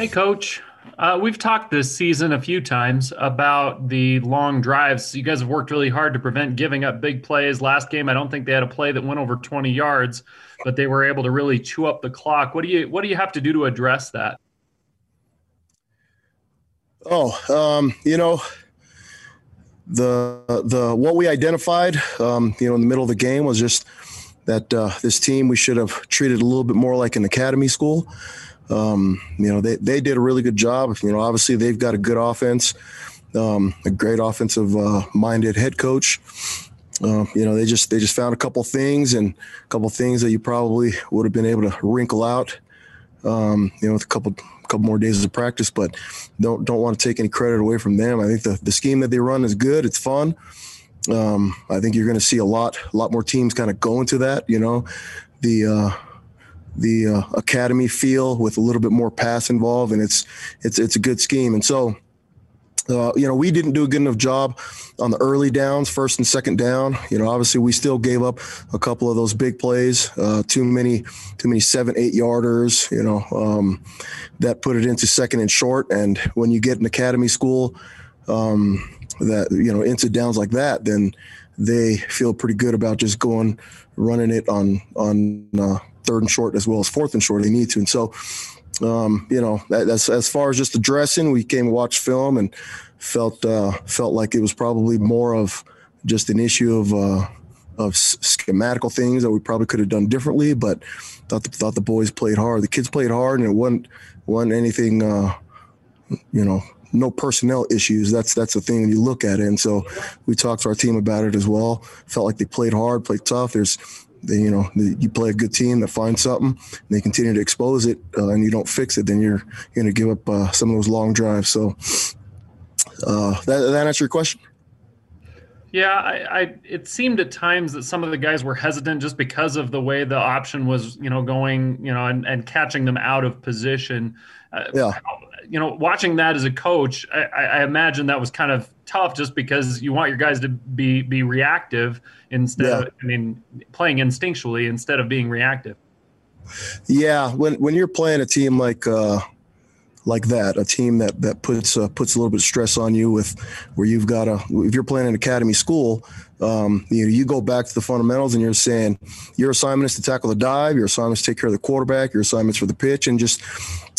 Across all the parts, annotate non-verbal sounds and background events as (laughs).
Hey, Coach. Uh, we've talked this season a few times about the long drives. You guys have worked really hard to prevent giving up big plays. Last game, I don't think they had a play that went over 20 yards, but they were able to really chew up the clock. What do you What do you have to do to address that? Oh, um, you know, the the what we identified, um, you know, in the middle of the game was just that uh, this team we should have treated a little bit more like an academy school. Um, you know, they, they did a really good job. You know, obviously they've got a good offense, um, a great offensive uh, minded head coach. Uh, you know, they just they just found a couple things and a couple things that you probably would have been able to wrinkle out. Um, you know, with a couple couple more days of practice, but don't don't want to take any credit away from them. I think the the scheme that they run is good. It's fun. Um, I think you're going to see a lot a lot more teams kind of go into that. You know, the uh, the uh, academy feel with a little bit more pass involved, and it's it's it's a good scheme. And so, uh, you know, we didn't do a good enough job on the early downs, first and second down. You know, obviously we still gave up a couple of those big plays, uh, too many too many seven eight yarders. You know, um, that put it into second and short. And when you get an academy school. Um, that you know into downs like that, then they feel pretty good about just going running it on on uh, third and short as well as fourth and short. They need to, and so um, you know as far as just the dressing, We came and watched film and felt uh, felt like it was probably more of just an issue of uh, of schematical things that we probably could have done differently. But thought the, thought the boys played hard. The kids played hard, and it wasn't wasn't anything. Uh, you know, no personnel issues. That's that's the thing when you look at it. And so we talked to our team about it as well. Felt like they played hard, played tough. There's they, you know, you play a good team that finds something, and they continue to expose it, uh, and you don't fix it, then you're, you're going to give up uh, some of those long drives. So, uh, that that answer your question. Yeah, I, I, it seemed at times that some of the guys were hesitant just because of the way the option was, you know, going, you know, and, and catching them out of position. Uh, yeah you know, watching that as a coach, I, I, imagine that was kind of tough just because you want your guys to be be reactive instead yeah. of, I mean, playing instinctually instead of being reactive. Yeah, when when you're playing a team like uh, like that, a team that that puts uh, puts a little bit of stress on you with where you've got a if you're playing an academy school, um, you know you go back to the fundamentals and you're saying your assignment is to tackle the dive, your assignment is to take care of the quarterback, your assignments for the pitch, and just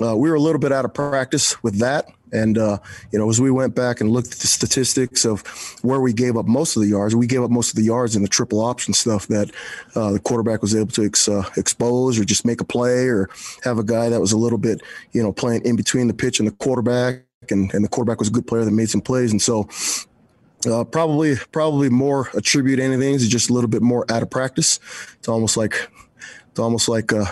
uh, we were a little bit out of practice with that. And, uh, you know, as we went back and looked at the statistics of where we gave up most of the yards, we gave up most of the yards in the triple option stuff that uh, the quarterback was able to ex- uh, expose or just make a play or have a guy that was a little bit, you know, playing in between the pitch and the quarterback. And, and the quarterback was a good player that made some plays. And so, uh, probably, probably more attribute anything is just a little bit more out of practice. It's almost like, it's almost like, uh,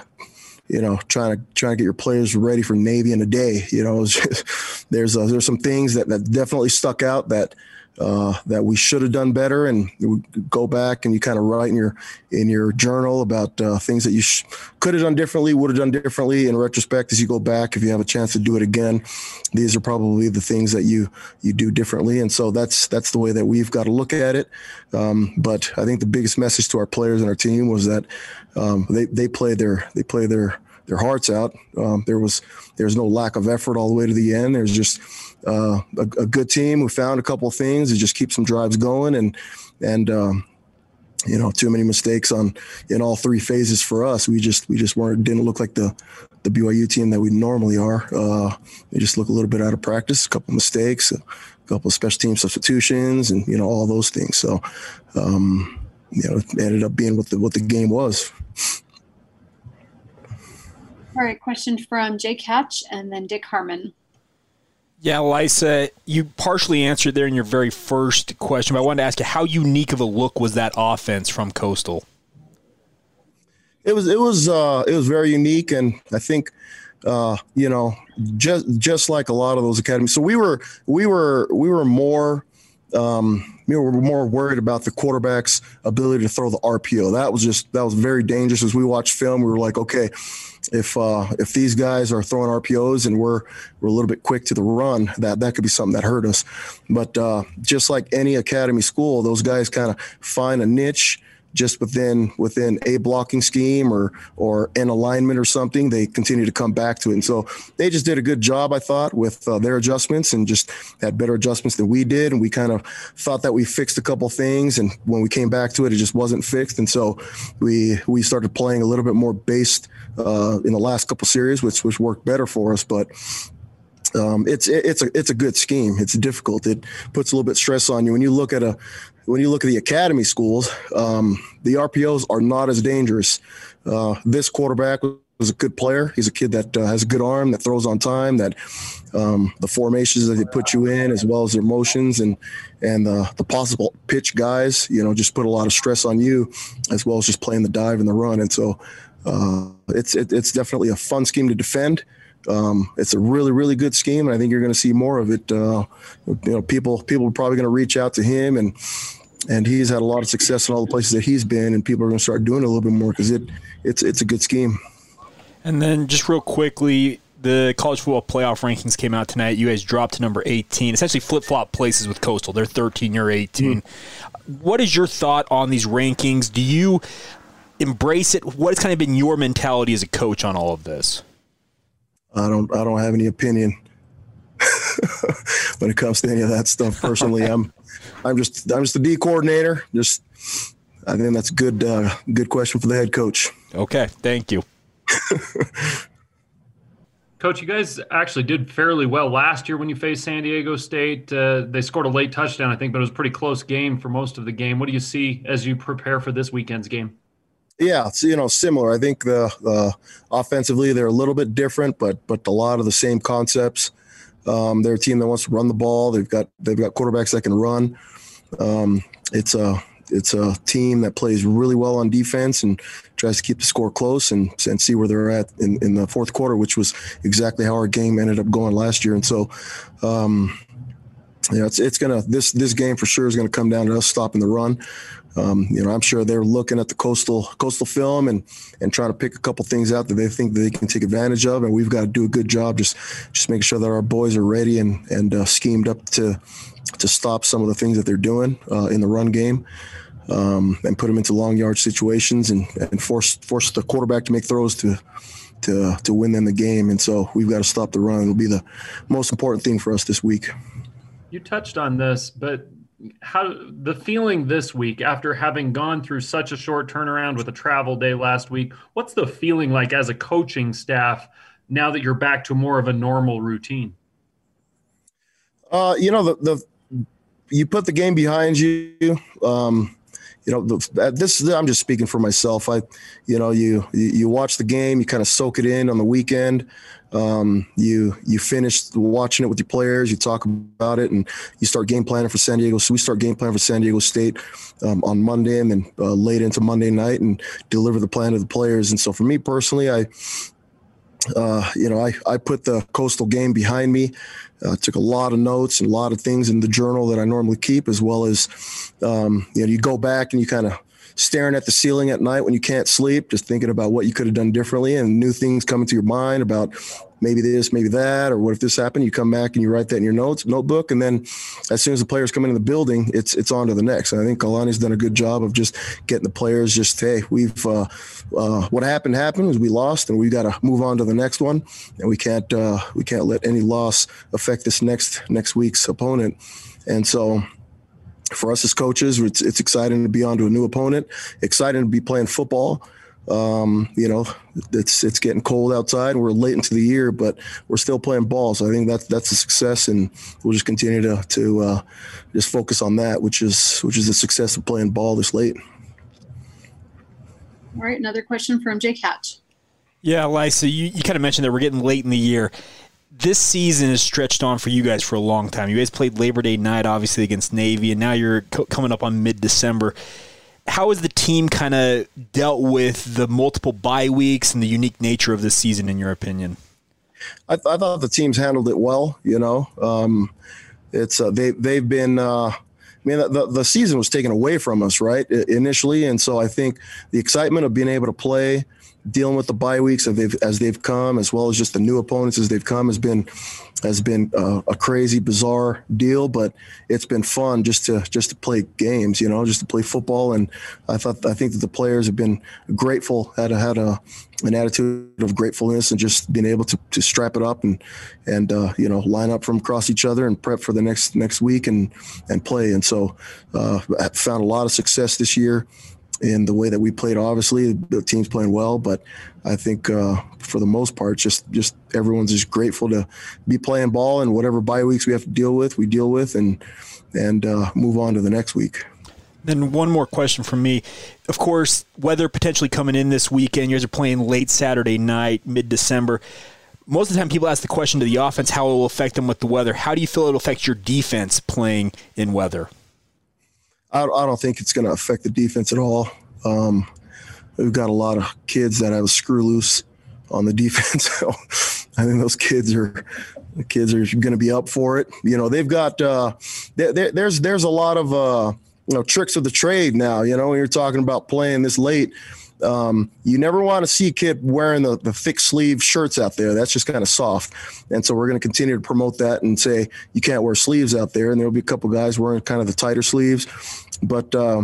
you know, trying to trying to get your players ready for Navy in a day. You know, just, (laughs) there's uh, there's some things that, that definitely stuck out that uh, that we should have done better, and go back and you kind of write in your in your journal about uh, things that you sh- could have done differently, would have done differently. In retrospect, as you go back, if you have a chance to do it again, these are probably the things that you you do differently, and so that's that's the way that we've got to look at it. Um, but I think the biggest message to our players and our team was that um, they they play their they play their their hearts out. Um, there was there's no lack of effort all the way to the end. There's just uh, a, a, good team. We found a couple things to just keep some drives going, and and um, you know too many mistakes on in all three phases for us. We just we just weren't didn't look like the the BYU team that we normally are. Uh, they just look a little bit out of practice. A couple mistakes, a couple special team substitutions, and you know all those things. So. Um, you know, it ended up being what the what the game was. All right, question from Jake Hatch and then Dick Harmon. Yeah, Lisa, you partially answered there in your very first question, but I wanted to ask you how unique of a look was that offense from Coastal? It was it was uh, it was very unique, and I think uh, you know just just like a lot of those academies. So we were we were we were more um, we were more worried about the quarterback's ability to throw the RPO. That was just that was very dangerous. As we watched film, we were like, okay, if uh, if these guys are throwing RPOs and we're we're a little bit quick to the run, that that could be something that hurt us. But uh, just like any academy school, those guys kind of find a niche just within within a blocking scheme or or an alignment or something, they continue to come back to it. And so they just did a good job, I thought, with uh, their adjustments and just had better adjustments than we did. And we kind of thought that we fixed a couple things, and when we came back to it, it just wasn't fixed. And so we we started playing a little bit more based uh, in the last couple series, which which worked better for us. But um, it's it's a it's a good scheme. It's difficult. It puts a little bit stress on you when you look at a when you look at the academy schools. Um, the RPOs are not as dangerous. Uh, this quarterback was a good player. He's a kid that uh, has a good arm, that throws on time, that um, the formations that they put you in, as well as their motions and and the, the possible pitch guys, you know, just put a lot of stress on you, as well as just playing the dive and the run. And so uh, it's it, it's definitely a fun scheme to defend um, it's a really really good scheme, and I think you're going to see more of it. Uh, you know, people people are probably going to reach out to him, and and he's had a lot of success in all the places that he's been, and people are going to start doing it a little bit more because it it's it's a good scheme. And then just real quickly, the college football playoff rankings came out tonight. You guys dropped to number 18. Essentially flip flop places with Coastal. They're 13, you're 18. Mm-hmm. What is your thought on these rankings? Do you embrace it? What has kind of been your mentality as a coach on all of this? I don't I don't have any opinion (laughs) when it comes to any of that stuff. Personally, I'm I'm just I'm just the D coordinator. Just I think that's a good uh, good question for the head coach. Okay, thank you. (laughs) Coach, you guys actually did fairly well last year when you faced San Diego State. Uh, they scored a late touchdown, I think, but it was a pretty close game for most of the game. What do you see as you prepare for this weekend's game? Yeah, it's you know similar. I think the, offensively they're a little bit different, but but a lot of the same concepts. Um, they're a team that wants to run the ball. They've got they've got quarterbacks that can run. Um, it's a it's a team that plays really well on defense and tries to keep the score close and, and see where they're at in, in the fourth quarter, which was exactly how our game ended up going last year. And so, um, yeah, it's it's gonna this this game for sure is gonna come down to us stopping the run. Um, you know, I'm sure they're looking at the coastal coastal film and and trying to pick a couple things out that they think that they can take advantage of, and we've got to do a good job just just making sure that our boys are ready and and uh, schemed up to to stop some of the things that they're doing uh, in the run game. Um, and put them into long yard situations and, and force force the quarterback to make throws to to to win them the game. And so we've got to stop the run. It'll be the most important thing for us this week. You touched on this, but how the feeling this week after having gone through such a short turnaround with a travel day last week what's the feeling like as a coaching staff now that you're back to more of a normal routine? Uh, you know the, the you put the game behind you. Um, you know the, this i'm just speaking for myself i you know you you watch the game you kind of soak it in on the weekend um, you you finish watching it with your players, you talk about it, and you start game planning for San Diego. So we start game planning for San Diego State um, on Monday, and then uh, late into Monday night, and deliver the plan to the players. And so for me personally, I uh, you know I I put the coastal game behind me. Uh, took a lot of notes and a lot of things in the journal that I normally keep, as well as um, you know you go back and you kind of staring at the ceiling at night when you can't sleep, just thinking about what you could have done differently and new things coming to your mind about maybe this, maybe that, or what if this happened? You come back and you write that in your notes notebook, and then as soon as the players come into the building, it's it's on to the next. And I think Kalani's done a good job of just getting the players just hey, we've uh, uh, what happened happened was we lost, and we got to move on to the next one, and we can't uh, we can't let any loss affect this next next week's opponent, and so for us as coaches, it's, it's exciting to be on to a new opponent, exciting to be playing football. Um, you know, it's it's getting cold outside. We're late into the year, but we're still playing ball. So I think that's that's a success, and we'll just continue to to uh, just focus on that, which is which is the success of playing ball this late. All right, another question from Jake Hatch. Yeah, Lisa, you, you kind of mentioned that we're getting late in the year this season is stretched on for you guys for a long time. You guys played Labor Day night, obviously, against Navy, and now you're co- coming up on mid December. How has the team kind of dealt with the multiple bye weeks and the unique nature of this season, in your opinion? I, th- I thought the team's handled it well. You know, um, it's uh, they they've been. Uh, I mean, the, the season was taken away from us, right, initially, and so I think the excitement of being able to play dealing with the bye weeks as they've as they've come, as well as just the new opponents as they've come, has been has been uh, a crazy, bizarre deal. But it's been fun just to just to play games, you know, just to play football. And I thought I think that the players have been grateful, had a, had a an attitude of gratefulness and just being able to, to strap it up and and uh, you know line up from across each other and prep for the next next week and and play. And so uh, I found a lot of success this year in the way that we played. Obviously, the team's playing well, but I think uh, for the most part, just just everyone's just grateful to be playing ball and whatever bye weeks we have to deal with, we deal with and and uh, move on to the next week. Then one more question from me. Of course, weather potentially coming in this weekend. You guys are playing late Saturday night, mid December. Most of the time, people ask the question to the offense how it will affect them with the weather. How do you feel it will affect your defense playing in weather? I, I don't think it's going to affect the defense at all. Um, we've got a lot of kids that have a screw loose on the (laughs) defense. I think those kids are the kids are going to be up for it. You know, they've got uh, there's there's a lot of uh, you know tricks of the trade now. You know, when you're talking about playing this late. Um, you never want to see a kid wearing the, the thick sleeve shirts out there. That's just kind of soft. And so we're going to continue to promote that and say you can't wear sleeves out there. And there'll be a couple guys wearing kind of the tighter sleeves. But uh,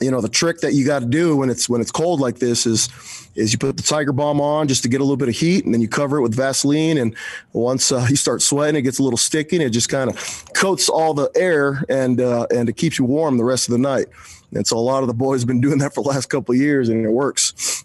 you know the trick that you got to do when it's when it's cold like this is is you put the tiger balm on just to get a little bit of heat and then you cover it with vaseline and once uh, (laughs) you start sweating it gets a little sticky and it just kind of coats all the air and uh, and it keeps you warm the rest of the night. And so a lot of the boys have been doing that for the last couple years and it works